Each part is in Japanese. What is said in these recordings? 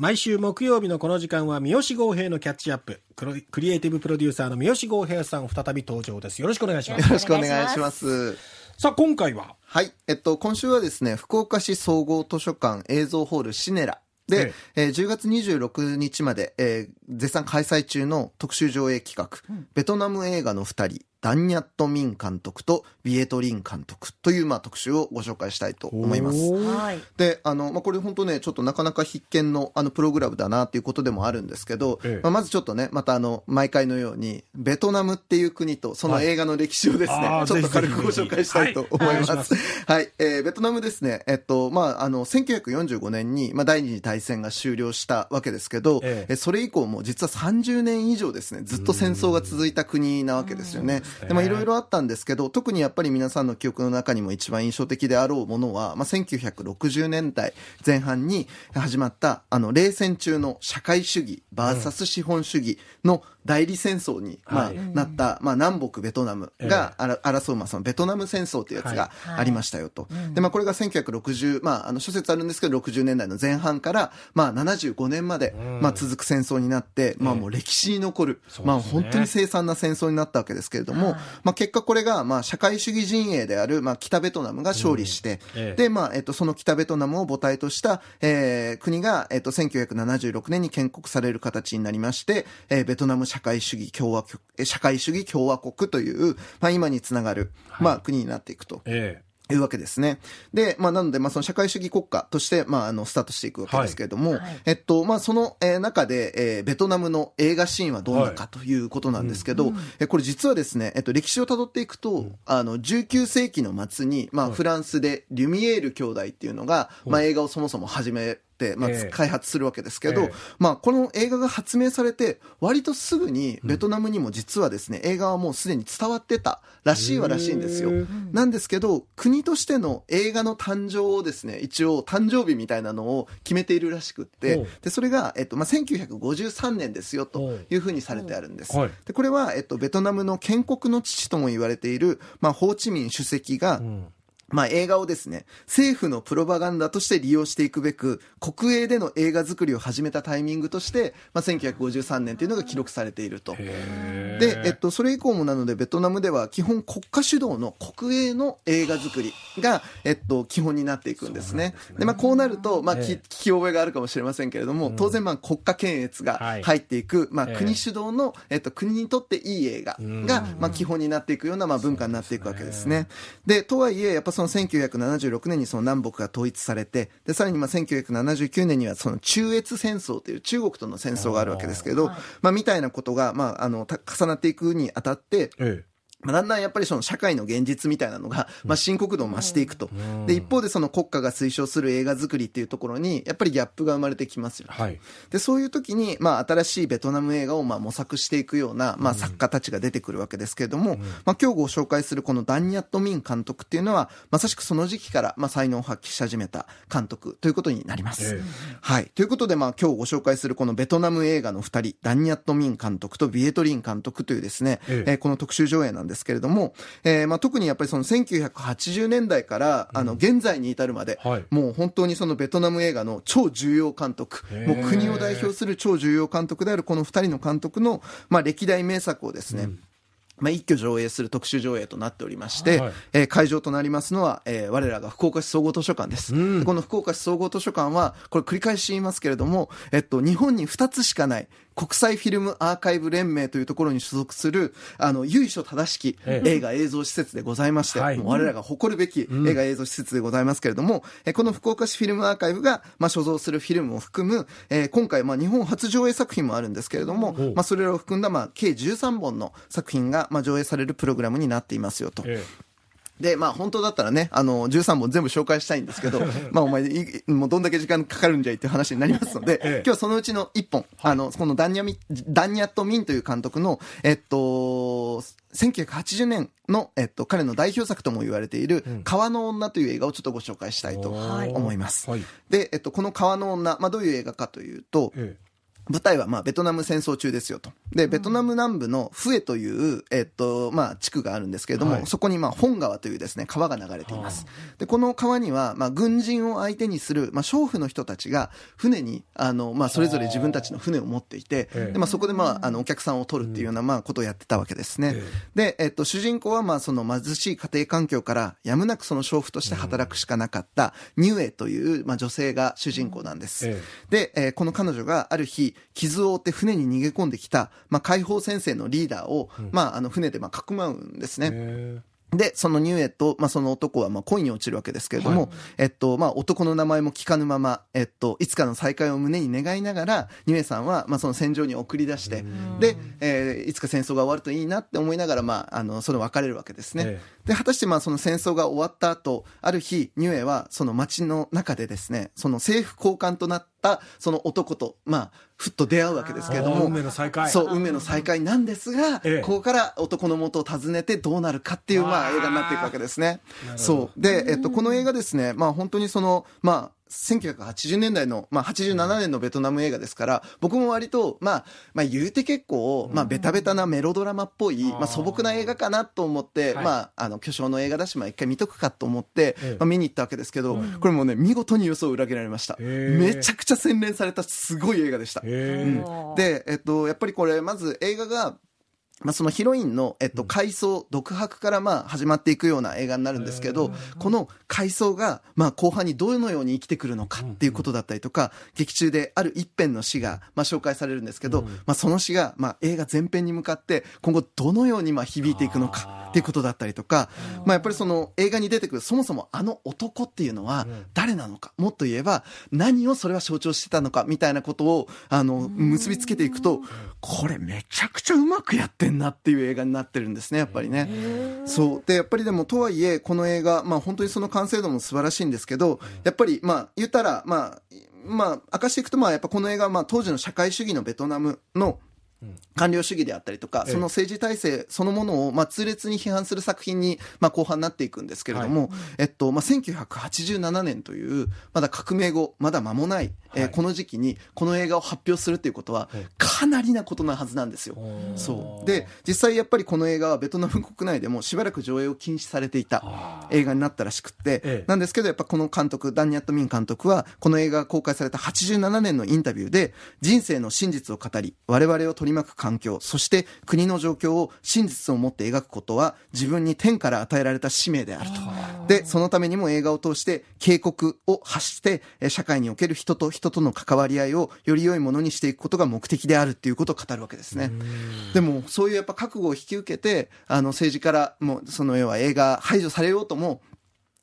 毎週木曜日のこの時間は三好豪平のキャッチアップ。クロクリエイティブプロデューサーの三好豪平さん再び登場です。よろしくお願いします。よろしくお願いします。さあ今回は？はい。えっと、今週はですね、福岡市総合図書館映像ホールシネラ。で、えー10月26日まで、えー絶賛開催中の特集上映企画、ベトナム映画の二人、ダンニャット・ミン監督とビエト・リン監督という、まあ、特集をご紹介したいと思います。で、あの、まあ、これ本当ね、ちょっとなかなか必見の、あの、プログラムだなっていうことでもあるんですけど、ええ。まあ、まずちょっとね、またあの、毎回のように、ベトナムっていう国と、その映画の歴史をですね、はいちょっと軽くご紹介したいと思いはい。ます。はい、えーベトナムですね、えっと、まあ、あの、1945年に、まあ、第二次大戦が終了したわけですけど、ええ。えそれ以降も実は30年以上ですね、ずっと戦争が続いた国なわけですよね。で、まあ、いろいろあったんですけど、特にやっぱり皆さんの記憶の中にも一番印象的であろうものは、まあ、1960年代前半に始まった、あの、冷戦中の社会主義、バーサス資本主義の代理戦争に、まあはい。なった、まあ、南北ベトナムがあら争う、まあ、そのベトナム戦争というやつがはい。ありましたよと。で、まあ、これが1960、まあ、あの、諸説あるんですけど、60年代の前半から、まあ、75年まで、まあ、続く戦争になって、まあ、もう歴史に残る、まあ、本当に凄惨な戦争になったわけですけれども、はいまあ、結果これが、まあ、社会主義陣営である、まあ、北ベトナムが勝利して、ええ。で、まあ、えっと、その北ベトナムを母体とした、えー国が、えっと、1976年に建国される形になりまして、えーベトナム社会主義共和国、えー社会主義共和国という、まあ、今につながる、まあ、国になっていくと。えいうわけですね。で、まあ、なので、まあ、その社会主義国家として、まあ、あの、スタートしていくわけですけれども、はい。はい。えっと、まあ、その、えー中で、えーベトナムの映画シーンはどんなかということなんですけど、えこれ実はですね、えっと、歴史をたどっていくと、あの、19世紀の末に、まあ、フランスで、リュミエール兄弟っていうのが、まあ、映画をそもそも始めて、まあ、ええ。開発するわけですけど、ええ。まあ、この映画が発明されて、割とすぐにベトナムにも実はですね、映画はもうすでに伝わってたらしいはらしいんですよ。なんですけど、国としての映画の誕生をですね、一応誕生日みたいなのを決めているらしくっほてう、で、それが、えっと、まあ、1953年ですよ、というふうにされてあるんです。はい。で、これは、えっと、ベトナムの建国の父とも言われている、まあ、ホーチミン主席が、んまあ映画をですね、政府のプロパガンダとして利用していくべく、国営での映画作りを始めたタイミングとして、まあ1953年というのが記録されていると。えで、えっと、それ以降もなので、ベトナムでは基本国家主導の国営の映画作りが、えっと、基本になっていくんですね。でまあ、こうなると、まあ、聞き覚えがあるかもしれませんけれども、当然、まあ、国家検閲がはい。入っていく、まあ、ええ。国主導の、えっと、国にとっていい映画が、まあ、基本になっていくような、まあ、文化になっていくわけですね。で、とはいえ、やっぱその1976年にその南北が統一されて、で、さらにまあ1979年にはその中越戦争という中国との戦争があるわけですけど、まあ、みたいなことが、まあ、あの、た重なっていくにあたって、えまあ、だんだんやっぱりその社会の現実みたいなのが、まあ、深刻度を増していくと。で、一方でその国家が推奨する映画作りっていうところに、やっぱりギャップが生まれてきますよえ。はいで、そういう時に、まあ、新しいベトナム映画を、まあ、模索していくような、まあ、作家たちが出てくるわけですけれども、まあ、今日ご紹介するこのダンニャット・ミン監督っていうのは、まさしくその時期から、まあ、才能を発揮し始めた監督ということになります。ええはい。ということで、まあ、今日ご紹介するこのベトナム映画の二人、ダンニャット・ミン監督とビエトリン監督というですね、えええーこの特集上映なんですけれども、えーまあ、特にやっぱりその1980年代から、あの、現在に至るまで、はい。もう本当にそのベトナム映画の超重要監督、もう国を代表する超重要監督であるこの二人の監督の、まあ、歴代名作をですね、まあ、一挙上映する特集上映となっておりまして、はい。えー会場となりますのは、えー我らが福岡市総合図書館です、うん。でこの福岡市総合図書館は、これ繰り返し言いますけれども、えっと、日本に2つしかない、国際フィルムアーカイブ連盟というところに所属する、あの、由緒正しきええ。映画映像施設でございまして、はい。もう我らが誇るべき映画映像施設でございますけれども、えーこの福岡市フィルムアーカイブが、まあ、所蔵するフィルムを含む、えー今回、まあ、日本初上映作品もあるんですけれども、おまあ、それらを含んだ、まあ、計13本の作品が、まあ、上映されるプログラムになっていますよと。えで、まあ本当だったらね、あの、13本全部紹介したいんですけど、まあお前い、もうどんだけ時間かかるんじゃいっていう話になりますので、ええ。今日はそのうちの1本、あの、このダンニャミ、ダンニャット・ミンという監督の、えっと、1980年の、えっと、彼の代表作とも言われている、川の女という映画をちょっとご紹介したいとはい思います。はい。で、えっと、この川の女、まあどういう映画かというと、え舞台はまあベトナム戦争中ですよと。で、ベトナム南部のフエという、えっと、まあ地区があるんですけれども、はい、そこにまあ本川というですね、川が流れています。で、この川には、まあ軍人を相手にする、まあ娼婦の人たちが船に、あの、まあそれぞれ自分たちの船を持っていて、で、まあそこでまあ、あの、お客さんを取るっていうような、まあことをやってたわけですね。で、えっと、主人公はまあその貧しい家庭環境からやむなくその娼婦として働くしかなかったニュエという、まあ女性が主人公なんです。で、えー、この彼女がある日、傷を負って船に逃げ込んできた、まあ、解放戦線のリーダーを、うん、まあ、あの船でまあかくまうんですね。で、そのニューエと、まあ、その男は、まあ、恋に落ちるわけですけれども、はい、えっと、まあ、男の名前も聞かぬまま、えっと、いつかの再会を胸に願いながら、ニューエさんは、まあ、その戦場に送り出して、で、えー、いつか戦争が終わるといいなって思いながら、まあ、あの、その別れるわけですね。ええ、で、果たして、まあ、その戦争が終わった後、ある日、ニューエは、その街の中でですね、その政府高官となったその男と、まあ、ふっと出会うわけですけれども。運命の再会。そう、運命の再会なんですが、ええ、ここから男の元を訪ねてどうなるかっていう、まあ、映画になっていくわけですね。そう。で、えっと、この映画ですね、まあ、本当にその、まあ、1980年代の、まあ、87年のベトナム映画ですから、僕も割と、まあ、まあ、言うて結構、まあ、ベタベタなメロドラマっぽい、まあ、素朴な映画かなと思って、まあ、あの、巨匠の映画だし、まあ、一回見とくかと思って、まあ、見に行ったわけですけど、これもね、見事に予想を裏切られました。めちゃくちゃ洗練されたすごい映画でした。うん、で、えっと、やっぱりこれ、まず映画が、まあ、そのヒロインの、えっと、回想、独白からまあ始まっていくような映画になるんですけど、この回想が、まあ、後半にどのように生きてくるのかっていうことだったりとか、劇中である一編の詩が、まあ、紹介されるんですけど、まあ、その詩が、まあ、映画全編に向かって、今後どのようにまあ響いていくのかっていうことだったりとか、まあ、やっぱりその映画に出てくる、そもそもあの男っていうのは誰なのか、もっと言えば、何をそれは象徴してたのか、みたいなことを、あの、結びつけていくと、これめちゃくちゃうまくやってんなっていう映画になってるんですね、やっぱりね。そう。で、やっぱりでも、とはいえ、この映画、まあ本当にその完成度も素晴らしいんですけど、やっぱり、まあ言ったら、まあ、まあ、明かしていくと、まあ、やっぱこの映画は、まあ、当時の社会主義のベトナムの、官僚主義であったりとか、その政治体制そのものを、まあ、痛烈に批判する作品に、まあ、後半になっていくんですけれども、はい、えっと、まあ、1987年という、まだ革命後、まだ間もない、えー、この時期に、この映画を発表するっていうことは、かなりなことなはずなんですよ。そう。で、実際やっぱりこの映画はベトナム国内でもしばらく上映を禁止されていた映画になったらしくって、なんですけど、やっぱこの監督、ダンニャット・ミン監督は、この映画が公開された87年のインタビューで、人生の真実を語り、我々を取り巻く環境、そして国の状況を真実を持って描くことは、自分に天から与えられた使命であると。で、そのためにも映画を通して警告を発して、社会における人と人との関わり合いをより良いものにしていくことが目的であるっていうことを語るわけですね。でも、そういうやっぱ覚悟を引き受けて、あの政治からもう、その要は映画排除されようとも、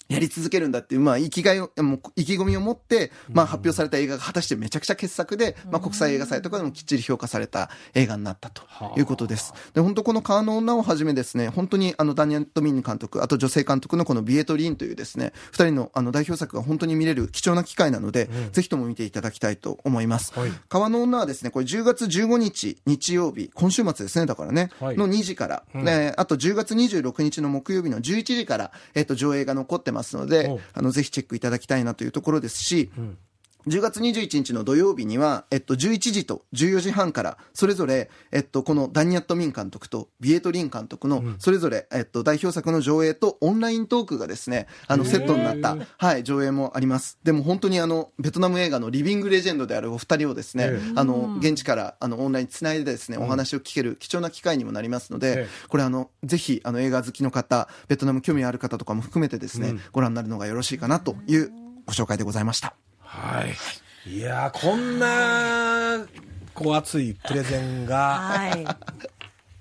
やり続けるんだっていう、まあ、生きがいを、もう意気込みを持って、まあ、発表された映画が果たしてめちゃくちゃ傑作で、まあ、国際映画祭とかでもきっちり評価された映画になったということです。で、本当この川の女をはじめですね、本当にあの、ダニエル・トミン監督、あと女性監督のこのビエトリーンというですね、二人のあの、代表作が本当に見れる貴重な機会なので、うん、ぜひとも見ていただきたいと思います。はい、川の女はですね、これ10月15日日曜日、今週末ですね、だからね、はい、の2時から、うん、あと10月26日の木曜日の11時から、えっと、上映が残ってますので、あの、ぜひチェックいただきたいなというところですし、うん10月21日の土曜日には、えっと、11時と14時半から、それぞれ、えっと、このダニアット・ミン監督とビエトリン監督の、それぞれ、えっと、代表作の上映とオンライントークがですね、あの、セットになった、はい、上映もあります。でも本当にあの、ベトナム映画のリビングレジェンドであるお二人をですね、あの、現地から、あの、オンラインつないでですね、お話を聞ける貴重な機会にもなりますので、これあの、ぜひ、あの、映画好きの方、ベトナム興味ある方とかも含めてですね、ご覧になるのがよろしいかなというご紹介でございました。はい。いやこんな、こう熱いプレゼンが、はい。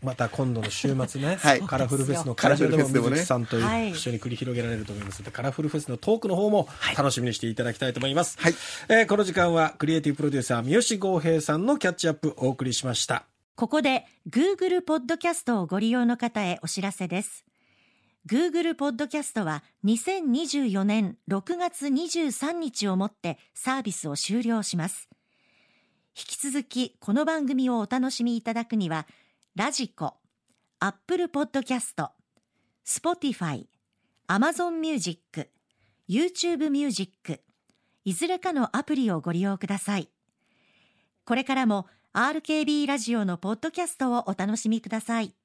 また今度の週末ね、はい、カラフルフェスの会場でも水木さんと一緒に繰り広げられると思いますので、カラフルフェスのトークの方も楽しみにしていただきたいと思います。はい、えー、この時間はクリエイティブプロデューサー三好豪平さんのキャッチアップお送りしました。ここで Google ポッドキャストをご利用の方へお知らせです。Google ポッドキャストは2024年6月23日をもってサービスを終了します。引き続きこの番組をお楽しみいただくには、ラジコ、アップルポッドキャスト、スポティファイ、アマゾンミュージック、YouTube ミュージック、いずれかのアプリをご利用ください。これからも RKB ラジオのポッドキャストをお楽しみください